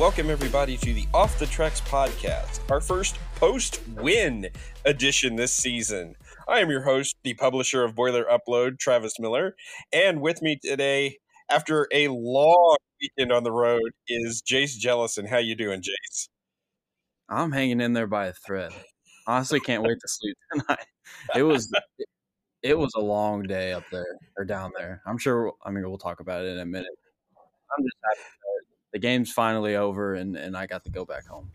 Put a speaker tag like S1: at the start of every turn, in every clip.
S1: Welcome, everybody, to the Off the Tracks podcast, our first post win edition this season. I am your host, the publisher of Boiler Upload, Travis Miller, and with me today, after a long weekend on the road, is Jace Jellison. How you doing, Jace?
S2: I'm hanging in there by a thread. Honestly, can't wait to sleep tonight. It was it was a long day up there or down there. I'm sure. I mean, we'll talk about it in a minute. I'm just happy the game's finally over and and I got to go back home.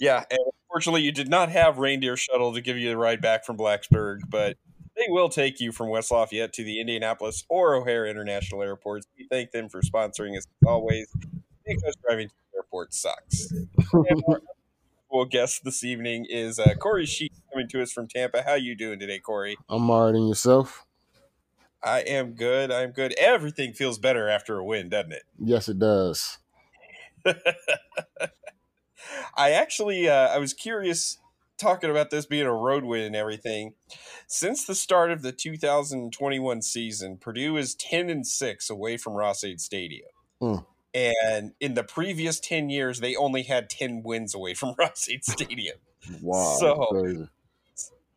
S1: yeah, and unfortunately, you did not have reindeer shuttle to give you the ride back from Blacksburg, but they will take you from West Lafayette to the Indianapolis or O'Hare International Airports. We thank them for sponsoring us as always because driving to the airport sucks. Well, guest this evening is uh, Kory Sheets coming to us from Tampa. How you doing today, Kory?
S3: I'm alright in yourself.
S1: I am good. I'm good. Everything feels better after a win, doesn't it?
S3: Yes, it does.
S1: I actually, uh, I was curious talking about this being a road win and everything. Since the start of the 2021 season, Purdue is 10 and six away from Ross-Ade Stadium.
S3: Mm.
S1: And in the previous 10 years, they only had 10 wins away from Ross-Ade Stadium.
S3: Wow.
S1: So-
S3: crazy.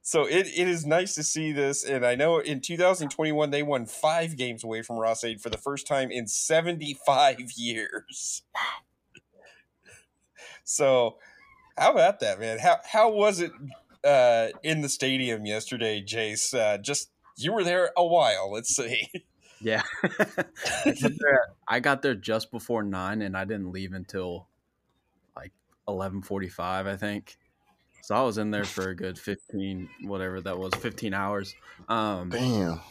S1: So it, it is nice to see this. And I know in 2021, they won five games away from Ross-Ade for the first time in 75 years. So how about that, man? How, how was it uh, in the stadium yesterday, Jace? Uh, just you were there a while, let's see.
S2: Yeah, I, got there, I got there just before nine, and I didn't leave until like eleven forty-five, I think. So I was in there for a good fifteen, whatever that was, fifteen hours. Um,
S3: Damn.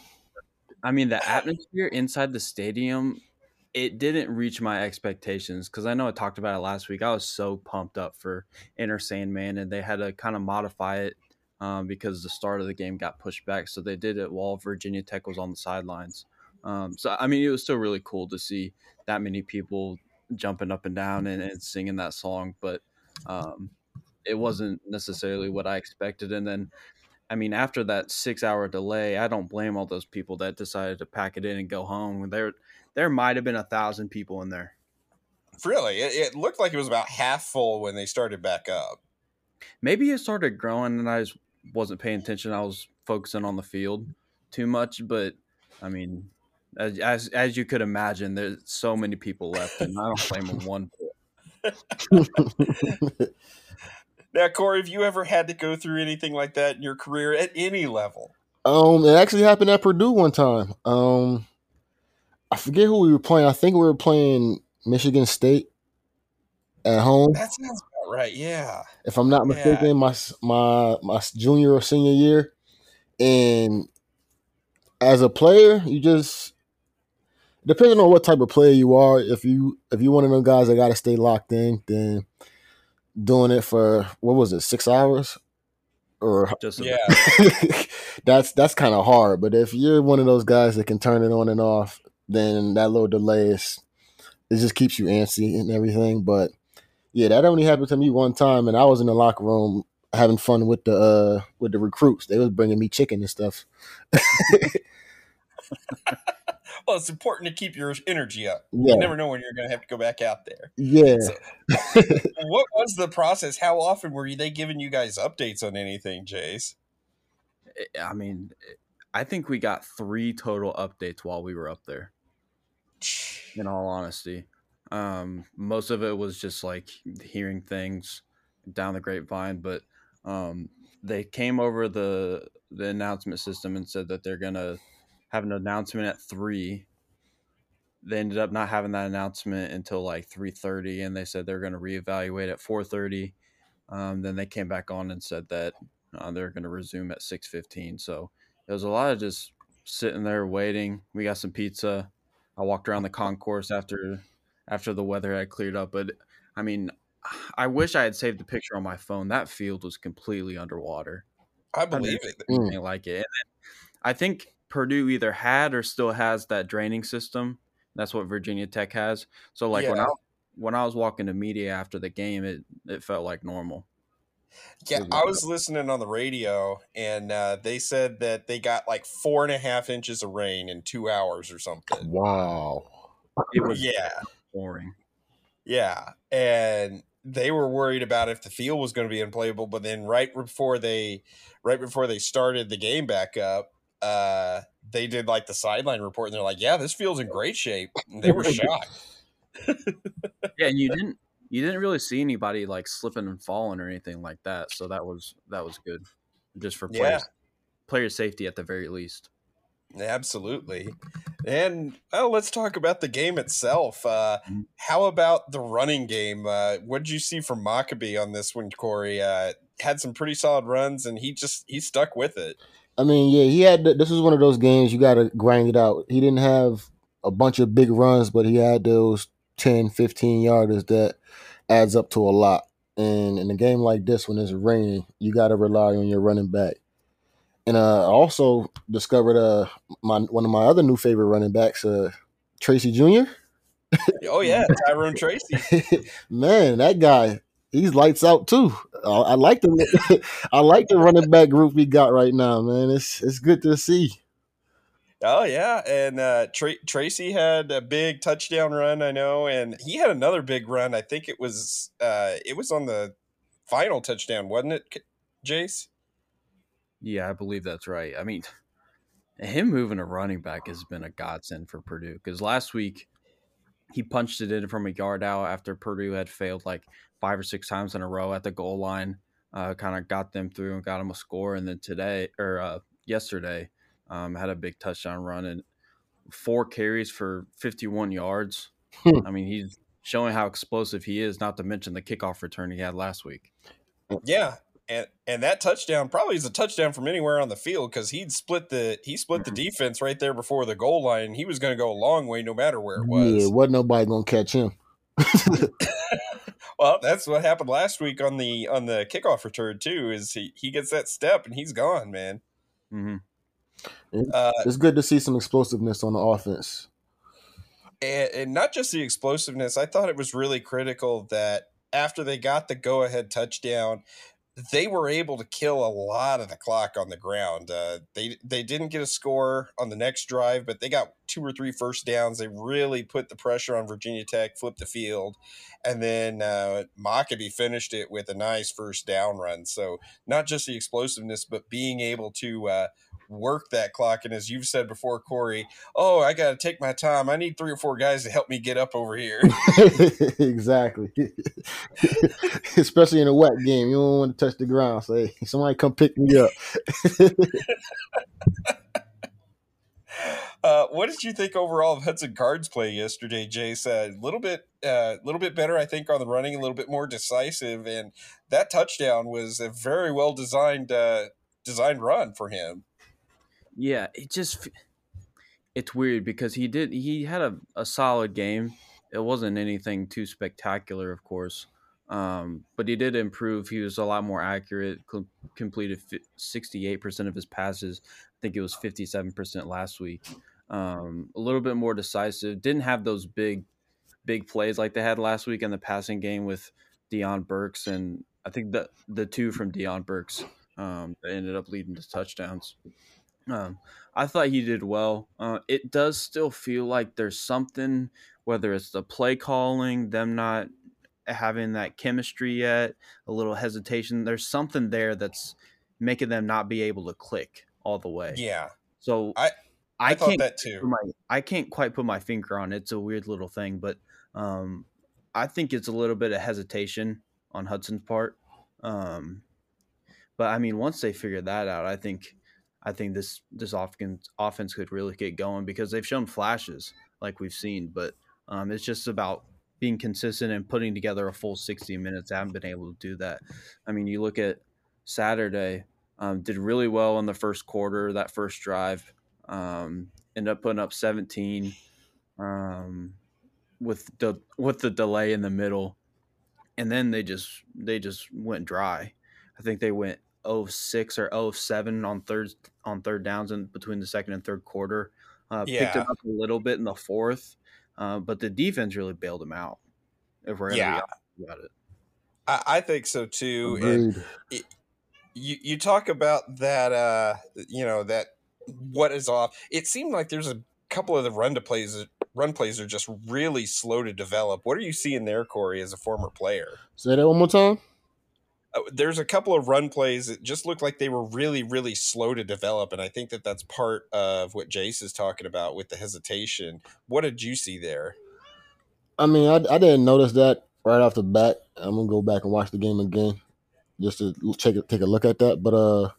S2: I mean, the atmosphere inside the stadium, it didn't reach my expectations because I know I talked about it last week. I was so pumped up for Enter Sandman, and they had to kind of modify it um, because the start of the game got pushed back. So they did it while Virginia Tech was on the sidelines. Um, so I mean, it was still really cool to see that many people jumping up and down and, and singing that song, but um, it wasn't necessarily what I expected. And then, I mean, after that six-hour delay, I don't blame all those people that decided to pack it in and go home. There, there might have been a thousand people in there.
S1: Really, it, it looked like it was about half full when they started back up.
S2: Maybe it started growing, and I just wasn't paying attention. I was focusing on the field too much, but I mean, as as, as you could imagine, there's so many people left, and I don't blame them one bit.
S1: Now, Kory, have you ever had to go through anything like that in your career at any level?
S3: um, it actually happened at Purdue one time. Um, I forget who we were playing. I think we were playing Michigan State at home.
S1: That sounds about right. Yeah.
S3: if I'm not
S1: Yeah.
S3: mistaken, my my my junior or senior year. And as a player, you just depending on what type of player you are. If you if you're one of them guys that got to stay locked in, then doing it for what was it, six hours, or
S2: Just
S1: Yeah.
S3: that's that's kind of hard. But if you're one of those guys that can turn it on and off, then that little delay is it just keeps you antsy and everything. But yeah, that only happened to me one time, and I was in the locker room having fun with the uh with the recruits. They was bringing me chicken and stuff.
S1: Well, it's important to keep your energy up.
S3: Yeah,
S1: You never know when you're going to have to go back out there.
S3: yeah.
S1: What was the process? How often were they giving you guys updates on anything, Jace?
S2: I mean, I think we got three total updates while we were up there. In all honesty, um, most of it was just like hearing things down the grapevine, but um, they came over the the announcement system and said that they're gonna have an announcement at three. They ended up not having that announcement until like three thirty, and they said they're going to reevaluate at four thirty. Um, then they came back on and said that uh, they're going to resume at six fifteen. So it was a lot of just sitting there waiting. We got some pizza. I walked around the concourse after after the weather had cleared up, but I mean, I wish I had saved the picture on my phone. That field was completely underwater.
S1: I believe it.
S3: Mm.
S2: Like it. I think Purdue either had or still has that draining system. That's what Virginia Tech has. So like when I when I was walking to media after the game, it it felt like normal.
S1: Yeah. I was listening on the radio, and uh, they said that they got like four and a half inches of rain in two hours or something.
S3: Wow.
S2: It was
S1: Yeah,
S2: boring.
S1: Yeah, and they were worried about if the field was going to be unplayable. But then right before they, right before they started the game back up, uh, they did like the sideline report, and they're like, "Yeah, this field's in great shape." And they were shocked.
S2: yeah, and you didn't you didn't really see anybody like slipping and falling or anything like that. So that was that was good, just for players yeah. player safety at the very least.
S1: Absolutely. And well, let's talk about the game itself. Uh, mm-hmm. how about the running game? Uh, what did you see from Mockobee on this one, Kory? Uh, had some pretty solid runs, and he just he stuck with it.
S3: I mean, yeah, he had. This was one of those games you got to grind it out. He didn't have a bunch of big runs, but he had those 10, 15 yarders that adds up to a lot. And in a game like this, when it's raining, you got to rely on your running back. And uh, I also discovered uh, my one of my other new favorite running backs, uh, Tracy Jr.
S1: oh yeah, Tyrone Tracy.
S3: Man, that guy, he's lights out too. I, I like the I like the running back group we got right now, man. It's it's good to see.
S1: Oh yeah, and uh, Tra- Tracy had a big touchdown run, I know, and he had another big run. I think it was uh, it was on the final touchdown, wasn't it, Jace?
S2: Yeah, I believe that's right. I mean, him moving a running back has been a godsend for Purdue because last week he punched it in from a yard out after Purdue had failed like five or six times in a row at the goal line. Uh, kind of got them through and got them a score, and then today or uh, yesterday um, had a big touchdown run and four carries for 51 yards. Hmm. I mean, he's showing how explosive he is. Not to mention the kickoff return he had last week.
S1: Yeah, and and that touchdown probably is a touchdown from anywhere on the field because he'd split the he split the mm-hmm. defense right there before the goal line. He was going to go a long way no matter where it was. Yeah,
S3: wasn't nobody going to catch him.
S1: well, that's what happened last week on the on the kickoff return too. Is he he gets that step and he's gone, man.
S2: Mm-hmm.
S3: Uh, it's good to see some explosiveness on the offense.
S1: And, and not just the explosiveness, I thought it was really critical that after they got the go ahead touchdown, they were able to kill a lot of the clock on the ground. Uh, they they didn't get a score on the next drive, but they got two or three first downs. They really put the pressure on Virginia Tech, flipped the field, and then uh, Mockobee finished it with a nice first down run. So not just the explosiveness, but being able to uh, work that clock. And as you've said before, Kory, oh, I got to take my time. I need three or four guys to help me get up over here.
S3: exactly. Especially in a wet game, you don't want to touch the ground. Say, somebody come pick me up.
S1: Uh, what did you think overall of Hudson Card's play yesterday, Jace? A little bit, a uh, little bit better, I think, on the running, a little bit more decisive, and that touchdown was a very well designed, uh, designed run for him.
S2: Yeah, it just it's weird because he did he had a, a solid game. It wasn't anything too spectacular, of course, um, but he did improve. He was a lot more accurate. Co- completed sixty eight percent of his passes. I think it was fifty seven percent last week. Um, a little bit more decisive. Didn't have those big big plays like they had last week in the passing game with Deion Burks and I think the the two from Deion Burks um, that ended up leading to touchdowns. Um, I thought he did well. Uh, it does still feel like there's something, whether it's the play calling, them not having that chemistry yet, a little hesitation. There's something there that's making them not be able to click all the way.
S1: Yeah.
S2: So
S1: I I, I can't that too.
S2: My, I can't quite put my finger on it. It's a weird little thing, but um, I think it's a little bit of hesitation on Hudson's part. Um, but I mean, once they figure that out, I think I think this this offense offense could really get going because they've shown flashes like we've seen, but um, it's just about being consistent and putting together a full 60 minutes. I haven't been able to do that. I mean, you look at Saturday, um, did really well in the first quarter, that first drive, um, ended up putting up 17 um, with the with the delay in the middle, and then they just they just went dry. I think they went 06 or 07 on third on third downs in between the second and third quarter. Uh, yeah. Picked it up a little bit in the fourth, uh, but the defense really bailed him out. If we're yeah. about it,
S1: I, I, think so too. And it, you you talk about that, uh, you know that what is off. It seemed like there's a couple of the run to plays run plays are just really slow to develop. What are you seeing there, Kory, as a former player?
S3: Say that one more time.
S1: Uh, there's a couple of run plays that just look like they were really, really slow to develop, and I think that that's part of what Jace is talking about with the hesitation. What did you see there?
S3: I mean, I, I didn't notice that right off the bat. I'm gonna go back and watch the game again just to take a, take a look at that. But uh,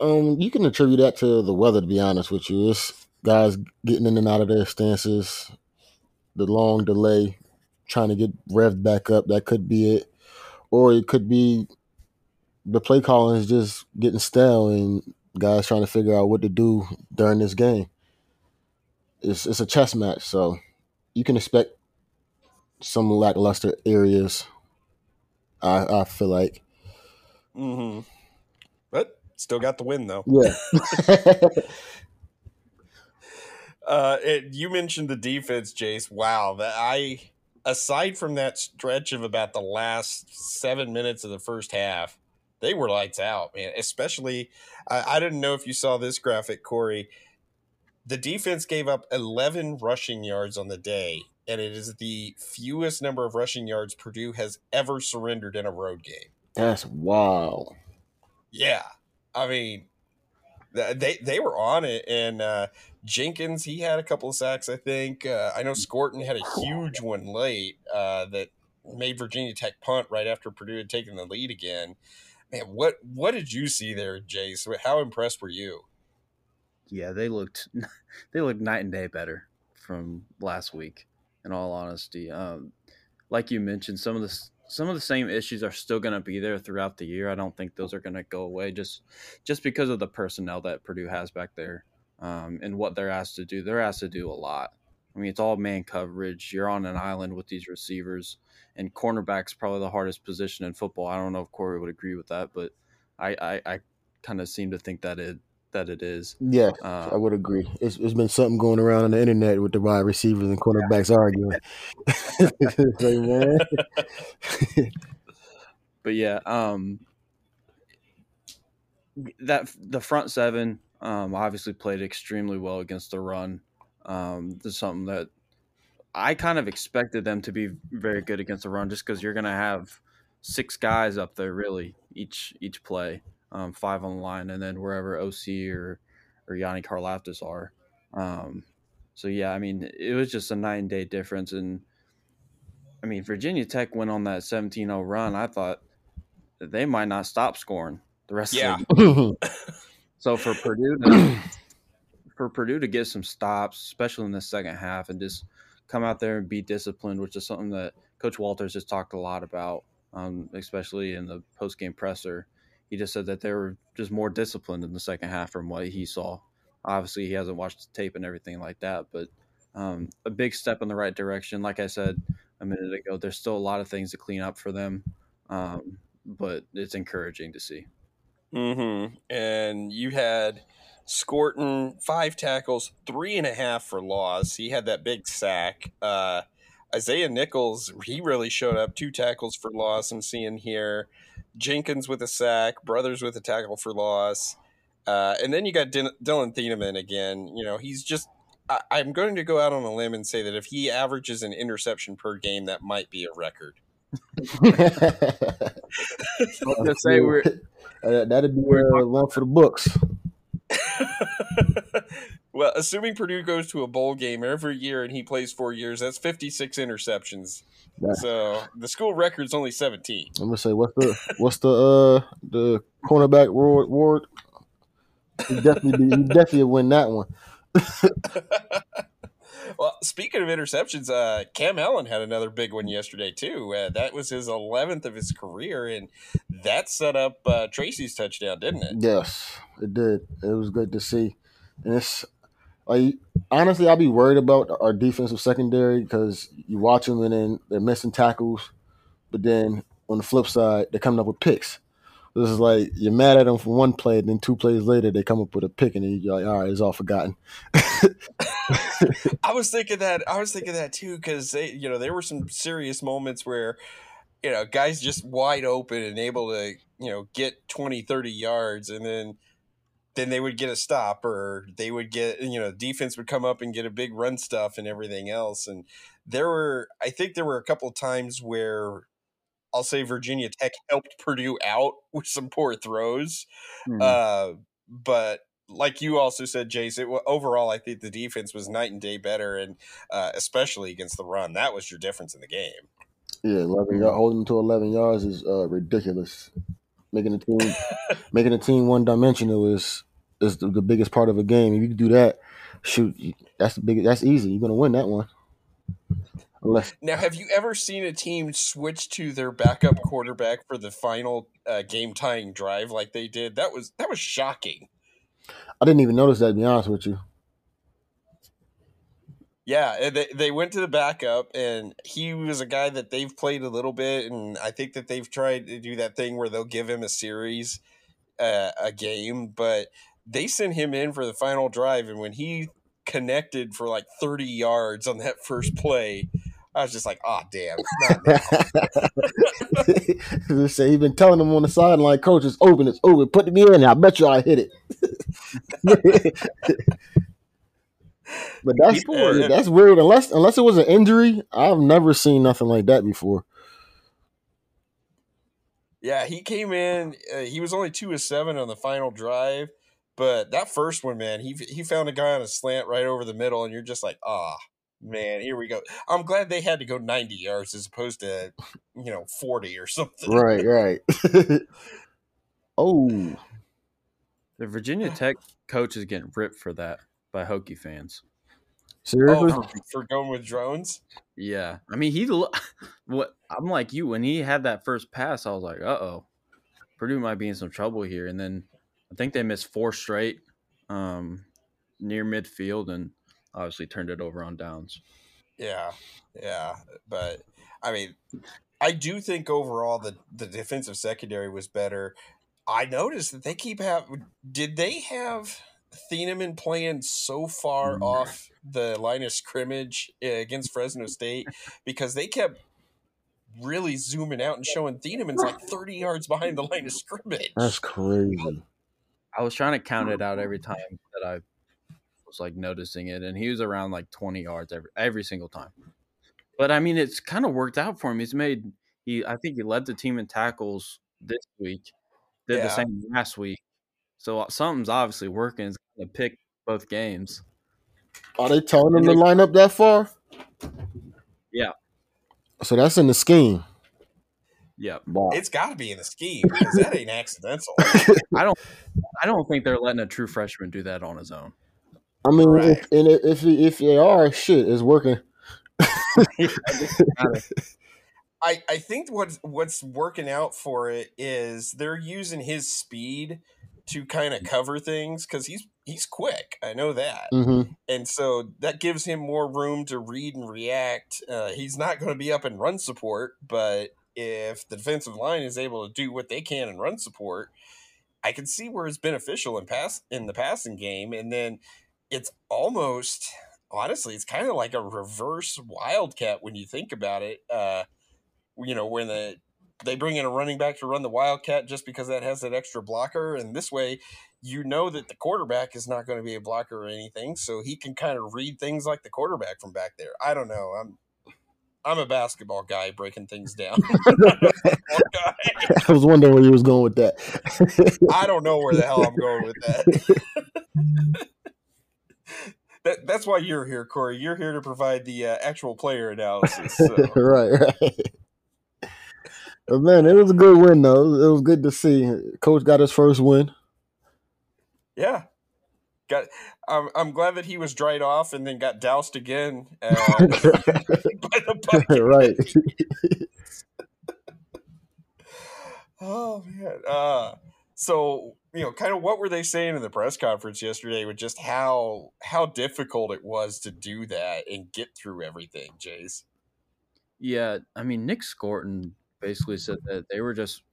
S3: um, you can attribute that to the weather. To be honest with you, it's guys getting in and out of their stances, the long delay, trying to get revved back up. That could be it or it could be the play calling is just getting stale and guys trying to figure out what to do during this game. It's it's a chess match, so you can expect some lackluster areas. I I feel like.
S1: Mm-hmm. But still got the win though.
S3: Yeah.
S1: uh, it, you mentioned the defense, Jace. Wow, that I aside from that stretch of about the last seven minutes of the first half, they were lights out, man. Especially, I, I didn't know if you saw this graphic, Kory. The defense gave up 11 rushing yards on the day, and it is the fewest number of rushing yards Purdue has ever surrendered in a road game.
S3: That's wow.
S1: Yeah. I mean, they they were on it, and uh, Jenkins he had a couple of sacks. I think uh, I know Scourton had a huge one late uh, that made Virginia Tech punt right after Purdue had taken the lead again. Man, what what did you see there, Jace? How impressed were you?
S2: Yeah, they looked they looked night and day better from last week. In all honesty, um, like you mentioned, some of the some of the same issues are still going to be there throughout the year. I don't think those are going to go away just just because of the personnel that Purdue has back there um, and what they're asked to do. They're asked to do a lot. I mean, it's all man coverage. You're on an island with these receivers, and cornerback's probably the hardest position in football. I don't know if Kory would agree with that, but I I, I kind of seem to think that it that it is.
S3: Yeah, uh, I would agree. It's, it's been something going around on the internet with the wide receivers and cornerbacks yeah. arguing.
S2: but yeah, um, that the front seven um, obviously played extremely well against the run. Um, this something that I kind of expected them to be very good against the run, just because you're going to have six guys up there really each each play um, five on the line, and then wherever OC or or Yanni Karlaftis are. Um, so yeah, I mean, it was just a nine day difference, and I mean, Virginia Tech went on that 17-0 run. I thought they might not stop scoring the rest yeah. of the So for Purdue to for Purdue to get some stops, especially in the second half, and just come out there and be disciplined, which is something that Coach Walters has talked a lot about, um, especially in the post game presser he just said that they were just more disciplined in the second half from what he saw. Obviously, he hasn't watched the tape and everything like that, but um, a big step in the right direction. Like I said a minute ago, there's still a lot of things to clean up for them, um, but it's encouraging to see.
S1: Mm-hmm. And you had Scourton five tackles, three and a half for loss. He had that big sack. Uh, Isaiah Nichols, he really showed up. Two tackles for loss. I'm seeing here. Jenkins with a sack, Brothers with a tackle for loss, uh, and then you got Dillon Thieneman again. You know, he's just. I, I'm going to go out on a limb and say that if he averages an interception per game, that might be a record.
S3: say we're, uh, that'd be uh, one for the books.
S1: well, assuming Purdue goes to a bowl game every year and he plays four years, that's 56 interceptions. Yeah. So the school record's only 17.
S3: I'm gonna say what's the what's the uh the cornerback Ward Ward? He definitely he definitely win that one.
S1: well, speaking of interceptions, uh, Cam Allen had another big one yesterday too. Uh, that was his 11th of his career, and that set up uh, Tracy's touchdown, didn't it?
S3: Yes, it did. It was good to see, and it's like honestly, I'll be worried about our defensive secondary because you watch them and then they're missing tackles, but then on the flip side, they're coming up with picks. This is like you're mad at them for one play, and then two plays later they come up with a pick, and you're like, all right, it's all forgotten.
S1: I was thinking that. I was thinking that too because they, you know, there were some serious moments where, you know, guys just wide open and able to, you know, get 20, 30 yards, and then then they would get a stop or they would get you know defense would come up and get a big run stuff and everything else and there were i think there were a couple of times where i'll say virginia tech helped purdue out with some poor throws
S2: Hmm.
S1: uh, but like you also said jace it, overall i think the defense was night and day better and uh, especially against the run that was your difference in the game
S3: Yeah, eleven yard holding them to eleven yards is uh, ridiculous. Making the team making the team one dimensional is is the, the biggest part of a game. If you can do that, shoot, that's the big. That's easy. You're gonna win that one. Unless
S1: Now, have you ever seen a team switch to their backup quarterback for the final uh, game tying drive like they did? That was that was shocking.
S3: I didn't even notice that. To be honest with you,
S1: Yeah, they they went to the backup, and he was a guy that they've played a little bit, and I think that they've tried to do that thing where they'll give him a series, uh, a game, but they sent him in for the final drive, and when he connected for like thirty yards on that first play, I was just like, "Oh, damn!" Not now."
S3: Say he's been telling them on the sideline, "Coach, it's open, it's open. Put me in. I bet you I hit it." but that's
S2: People
S1: were-
S3: that's weird. Unless unless it was an injury, I've never seen nothing like that before.
S1: Yeah, he came in. Uh, he was only two of seven on the final drive, but that first one, man, he he found a guy on a slant right over the middle, and you're just like, ah, man, here we go. I'm glad they had to go 90 yards as opposed to, you know, 40 or something.
S3: Right, right. oh,
S2: The Virginia Tech coach is getting ripped for that by Hokie fans.
S3: seriously?
S1: Oh, for, for going with Drones.
S2: Yeah, I mean he. lo- What I'm like you when he had that first pass, I was like, uh oh, Purdue might be in some trouble here. And then I think they missed four straight um, near midfield, and obviously turned it over on downs.
S1: Yeah, yeah, but I mean, I do think overall the the defensive secondary was better. I noticed that they keep have. Did they have Thieneman playing so far
S2: Mm.
S1: off the line of scrimmage uh, against Fresno State because they kept really zooming out and showing Thieneman's like thirty yards behind the line of scrimmage.
S3: That's crazy.
S2: I was trying to count it out every time that I was like noticing it, and he was around like 20 yards every every single time. But I mean, it's kind of worked out for him. He's made he I think he led the team in tackles this week. Did
S1: Yeah.
S2: the same last week. So uh, something's obviously working. He's going to pick both games.
S3: Are they telling them
S2: And
S3: to line up that far?
S2: Yeah.
S3: So that's in the scheme.
S2: Yep.
S3: Wow.
S1: It's got to be in the scheme because that ain't accidental.
S2: I don't I don't think they're letting a true freshman do that on his own.
S3: I mean,
S1: Right.
S3: if, and if if if they are, shit, it's working.
S1: I, I think what's what's working out for it is they're using his speed to kind of cover things because he's he's quick. I know that,
S3: hmm
S1: and so that gives him more room to read and react. Uh, he's not going to be up in run support, but if the defensive line is able to do what they can in run support, I can see where it's beneficial in pass in the passing game, and then it's almost honestly, it's kind of like a reverse wildcat when you think about it. Uh, you know, when the they bring in a running back to run the wildcat just because that has that extra blocker, and this way, you know that the quarterback is not going to be a blocker or anything, so he can kind of read things like the quarterback from back there. I don't know. I'm I'm a basketball guy breaking things down. I'm not a football guy.
S3: I was wondering where you was going with that.
S1: I don't know where the hell I'm going with that. that that's why you're here, Kory. You're here to provide the uh, actual player analysis. So.
S3: right, right. But man, it was a good win though. It was good to see. Coach got his first win.
S1: Yeah. Got I'm I'm glad that he was dried off and then got doused again uh, by the bucket.
S3: right.
S1: Oh man. Uh so you know, kind of what were they saying in the press conference yesterday with just how how difficult it was to do that and get through everything, Jace.
S2: Yeah, I mean Nic Scourton basically said that they were just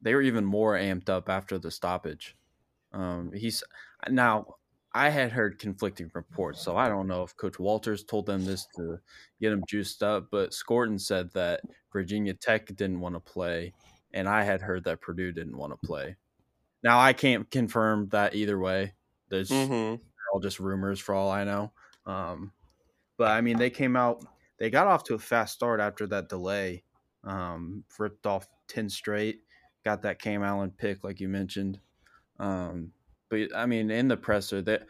S2: they were even more amped up after the stoppage. Um, he's now I had heard conflicting reports, so I don't know if Coach Walters told them this to get them juiced up, but Scourton said that Virginia Tech didn't want to play, and I had heard that Purdue didn't want to play. Now I can't confirm that either way. There's
S1: Mm-hmm.
S2: all just rumors for all I know. Um, but I mean, they came out. They got off to a fast start after that delay. Um, ripped off ten straight. Got that Cam Allen pick, like you mentioned. Um, but I mean, in the presser, that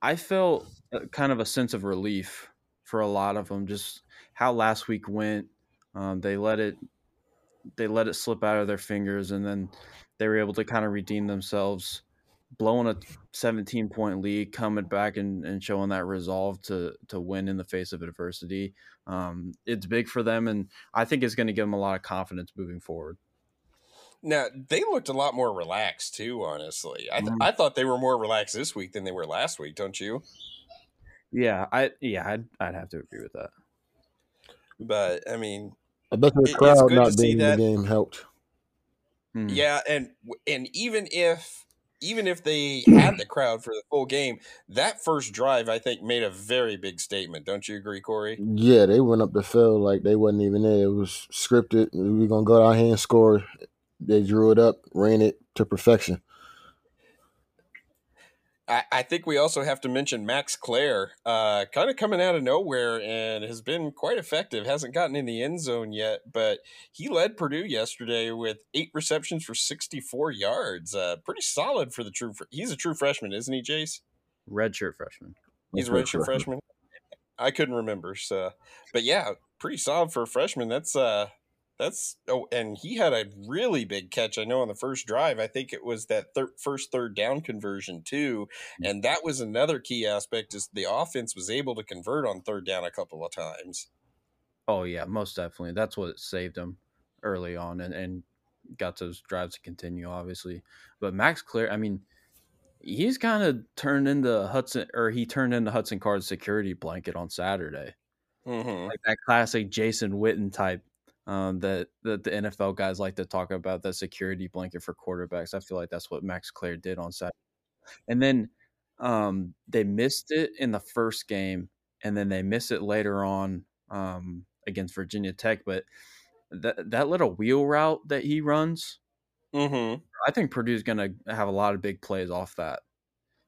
S2: I felt a- kind of a sense of relief for a lot of them. Just how last week went. Um, they let it. They let it slip out of their fingers, and then they were able to kind of redeem themselves, blowing a 17 point lead, coming back and, and showing that resolve to to win in the face of adversity. Um, it's big for them, and I think it's going to give them a lot of confidence moving forward.
S1: Now they looked a lot more relaxed too. Honestly, I th-
S2: Mhm.
S1: I thought they were more relaxed this week than they were last week. Don't you?
S2: Yeah, I yeah, I'd, I'd have to agree with that.
S1: But I mean,
S3: I bet the crowd
S1: good
S3: not being in the game helped.
S2: Hmm.
S1: yeah, and and even if even if they had the crowd for the full game, that first drive I think made a very big statement. Don't you agree, Kory?
S3: Yeah, they went up the field like they wasn't even there. It was scripted. We are gonna go out here and score. They drew it up, ran it to perfection.
S1: I, I think we also have to mention Max Klare, uh, kind of coming out of nowhere and has been quite effective. Hasn't gotten in the end zone yet, but he led Purdue yesterday with eight receptions for 64 yards. Uh, pretty solid for the true. Fr- he's a true freshman, isn't he, Jace?
S2: Redshirt freshman.
S1: He's a redshirt freshman. I couldn't remember. So, but yeah, pretty solid for a freshman. That's uh, that's oh, and he had a really big catch. I know on the first drive. I think it was that thir- first third down conversion too, and that was another key aspect. Is the offense was able to convert on third down a couple of times.
S2: Oh yeah, most definitely. That's what saved them early on and, and got those drives to continue, obviously. But Max Klare, I mean, he's kind of turned into Hudson or he turned into Hudson Card's security blanket on Saturday.
S1: Mm-hmm.
S2: Like that classic Jason Witten type um, that, that the NFL guys like to talk about, that security blanket for quarterbacks. I feel like that's what Max Klare did on Saturday. And then um, they missed it in the first game, and then they miss it later on um, against Virginia Tech. But that that little wheel route that he runs,
S1: Mm-hmm.
S2: I think Purdue's going to have a lot of big plays off that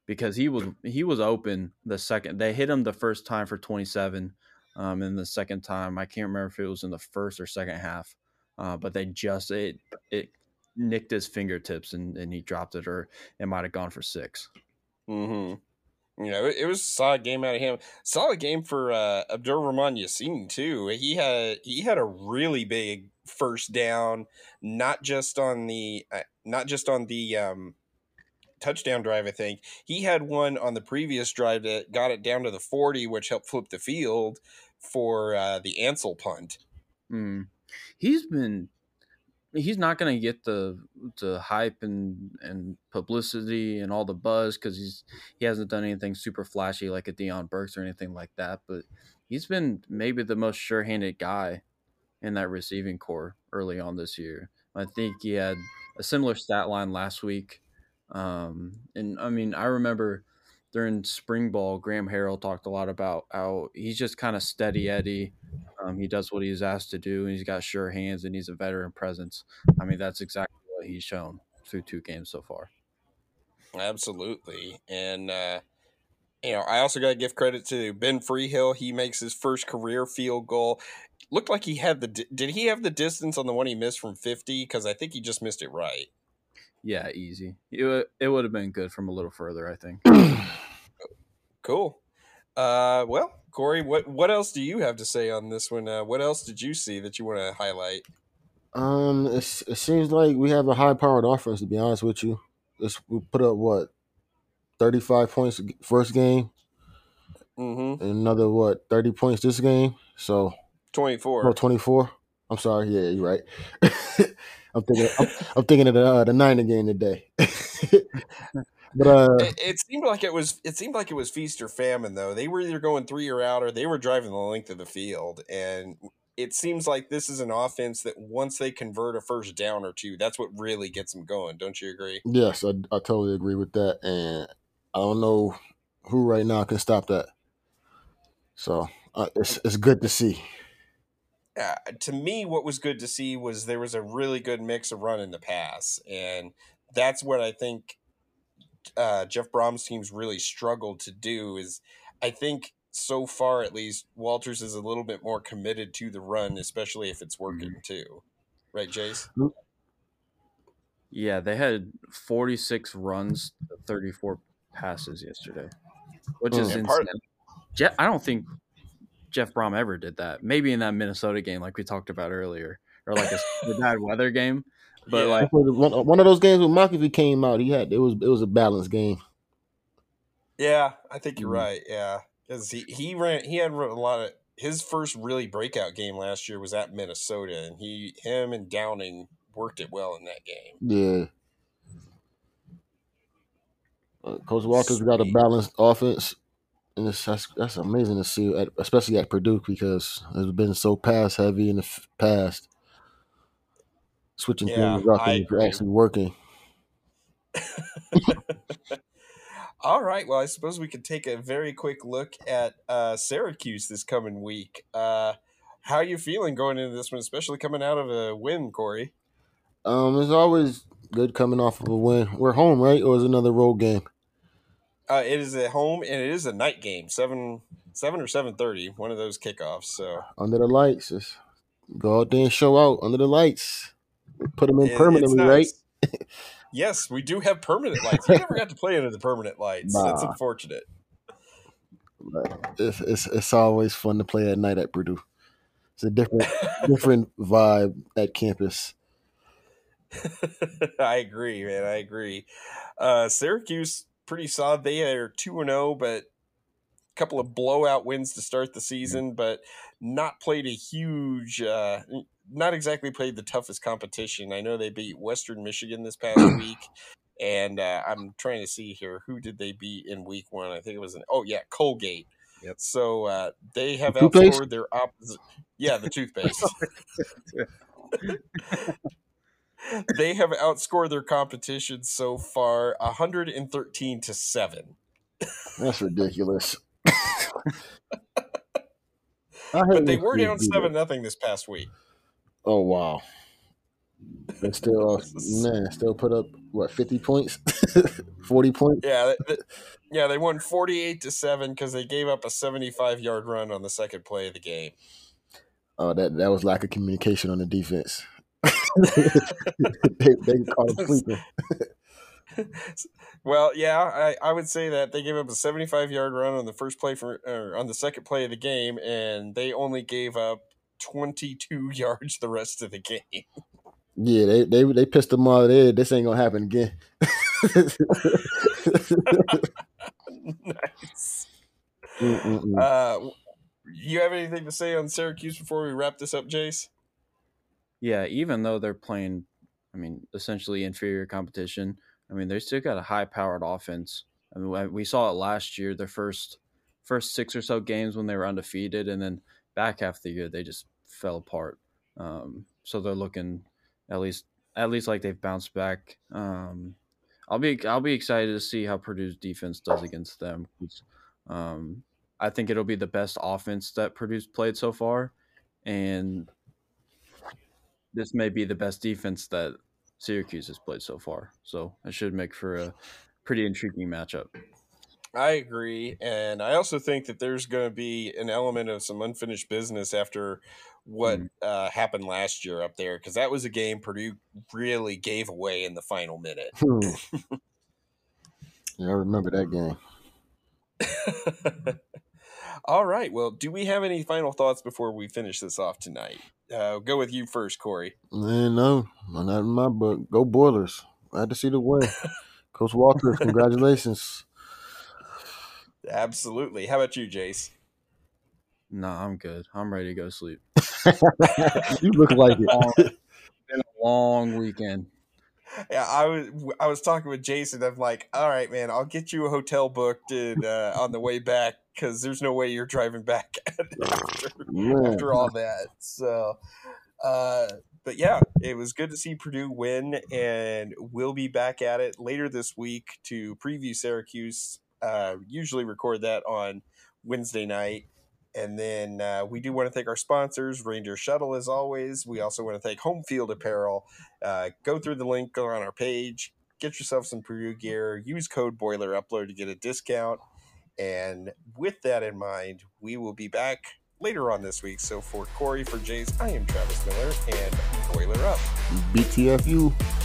S2: because he was he was open the second they hit him the first time for 27 um and the second time I can't remember if it was in the first or second half uh, but they just it it nicked his fingertips and, and he dropped it or it might have gone for six
S1: Mm-hmm. You know, it, it was a solid game out of him. Solid game for uh, Abdur Rahman Yaseen too. He had he had a really big first down, not just on the uh, not just on the um, touchdown drive. I think he had one on the previous drive that got it down to the forty, which helped flip the field for uh, the Ansel punt.
S2: Mm. He's been he's not going to get the the hype and and publicity and all the buzz because he's he hasn't done anything super flashy like a Deion Burks or anything like that. But he's been maybe the most sure-handed guy in that receiving core early on this year. I think he had a similar stat line last week. Um, and I mean, I remember during spring ball, Graham Harrell talked a lot about how he's just kind of steady Eddie. Um, he does what he's asked to do, and he's got sure hands, and he's a veteran presence. I mean, that's exactly what he's shown through two games so far.
S1: Absolutely. And, uh, you know, I also got to give credit to Ben Freehill. He makes his first career field goal. Looked like he had the. di- Did he have the distance on the one he missed from 50? Because I think he just missed it right.
S2: Yeah, easy. It, it would have been good from a little further, I think.
S1: Cool. Uh, well, Kory, what, what else do you have to say on this one? Uh, what else did you see that you want to highlight?
S3: Um, it's, it seems like we have a high powered offense. To be honest with you, it's, we put up what thirty five points first game,
S1: Mm-hmm.
S3: and another what thirty points this game. So
S1: 24.
S3: twenty four. I'm sorry. Yeah, you're right. I'm thinking. I'm, I'm thinking of the uh, the Niner game today. but uh,
S1: It, it seemed like it was. It seemed like it was feast or famine, though. They were either going three or out, or they were driving the length of the field. And it seems like this is an offense that once they convert a first down or two, that's what really gets them going. Don't you agree?
S3: yes, I, I totally agree with that, and I don't know who right now can stop that. So uh, it's it's good to see.
S1: uh, to me, what was good to see was there was a really good mix of run and the pass, and that's what I think uh, Jeff Brohm's teams really struggled to do. Is I think so far at least Walters is a little bit more committed to the run, especially if it's working mm-hmm. too. Right, Jace?
S2: Yeah, they had 46 runs, 34 passes yesterday, which is insane. Part- Jeff, I don't think Jeff Brom ever did that. Maybe in that Minnesota game, like we talked about earlier, or like a bad weather game. But yeah. like
S3: one, one of those games when Mockobee came out, he had it was it was a balanced game.
S1: Yeah, I think you're mm-hmm. right. Yeah, because he he ran he had a lot of his first really breakout game last year was at Minnesota, and he him and Downing worked it well in that game.
S3: Yeah. Uh, Coach Walker's Sweet. got a balanced offense and it's that's, that's amazing to see, at, especially at Purdue because it's been so pass heavy in the f- past. Switching yeah, things up and actually working.
S1: All right. Well, I suppose we could take a very quick look at uh, Syracuse this coming week. Uh, how are you feeling going into this one, especially coming out of a win, Kory?
S3: Um, it's always good coming off of a win. We're home, right, or is it another road game?
S1: Uh, it is at home and it is a night game, seven seven or seven thirty, one of those kickoffs. So
S3: under the lights, just go out there and show out under the lights. Put them in it, permanently,
S1: right? yes, we do have permanent lights. We never got to play under the permanent lights. Nah. That's unfortunate.
S3: It's, it's it's always fun to play at night at Purdue. It's a different different vibe at campus.
S1: I agree, man. I agree. Uh, Syracuse pretty solid. They are two and zero, oh, but a couple of blowout wins to start the season, but not played a huge. Uh, not exactly played the toughest competition. I know they beat Western Michigan this past week, and uh, I'm trying to see here who did they beat in week one. I think it was an oh yeah Colgate. Yep. So uh, they have outscored their opposite. Yeah, the toothpaste. they have outscored their competition so far 113 to 7.
S3: That's ridiculous.
S1: but they were down 7 nothing this past week.
S3: Oh wow. They still uh, man, still put up what 50 points? 40 points?
S1: Yeah, they, yeah, they won 48 to 7 cuz they gave up a 75-yard run on the second play of the game.
S3: Oh, that that was lack of communication on the defense. they, they caught him sleeping.
S1: well, yeah, I, I would say that they gave up a 75 yard run on the first play for or on the second play of the game, and they only gave up 22 yards the rest of the game.
S3: Yeah, they they they pissed them off. There, this ain't gonna happen again.
S1: nice. Uh, you have anything to say on Syracuse before we wrap this up, Jace?
S2: Yeah, even though they're playing, I mean, essentially inferior competition, I mean, they still got a high powered offense. I mean, we saw it last year, their first first six or so games when they were undefeated, and then back half of the year they just fell apart. Um, so they're looking at least at least like they've bounced back. Um, I'll be I'll be excited to see how Purdue's defense does against them. Um, I think it'll be the best offense that Purdue's played so far, and this may be the best defense that Syracuse has played so far. So it should make for a pretty intriguing matchup.
S1: I agree. And I also think that there's going to be an element of some unfinished business after what mm. uh, happened last year up there, because that was a game Purdue really gave away in the final minute. Hmm.
S3: yeah, I remember that game.
S1: All right. Well, do we have any final thoughts before we finish this off tonight? Uh, go with you first, Kory.
S3: Man, no, not in my book. Go Boilers! Glad to see the win, Coach Walker. Congratulations.
S1: Absolutely. How about you, Jace?
S2: No, I'm good. I'm ready to go sleep.
S3: you look like it.
S2: been a long weekend.
S1: Yeah, I was I was talking with Jason. I'm like, all right, man, I'll get you a hotel booked and uh, on the way back because there's no way you're driving back after, after all that. So, uh, but yeah, it was good to see Purdue win, and we'll be back at it later this week to preview Syracuse. Uh, usually record that on Wednesday night. And then uh, we do want to thank our sponsors, Reindeer Shuttle, as always. We also want to thank Home Field Apparel. Uh, go through the link on our page get yourself some Purdue gear. Use code Boiler Upload to get a discount. And with that in mind, we will be back later on this week. So for Corey, for Jays, I am Travis Miller, and Boiler Up.
S3: BTFU.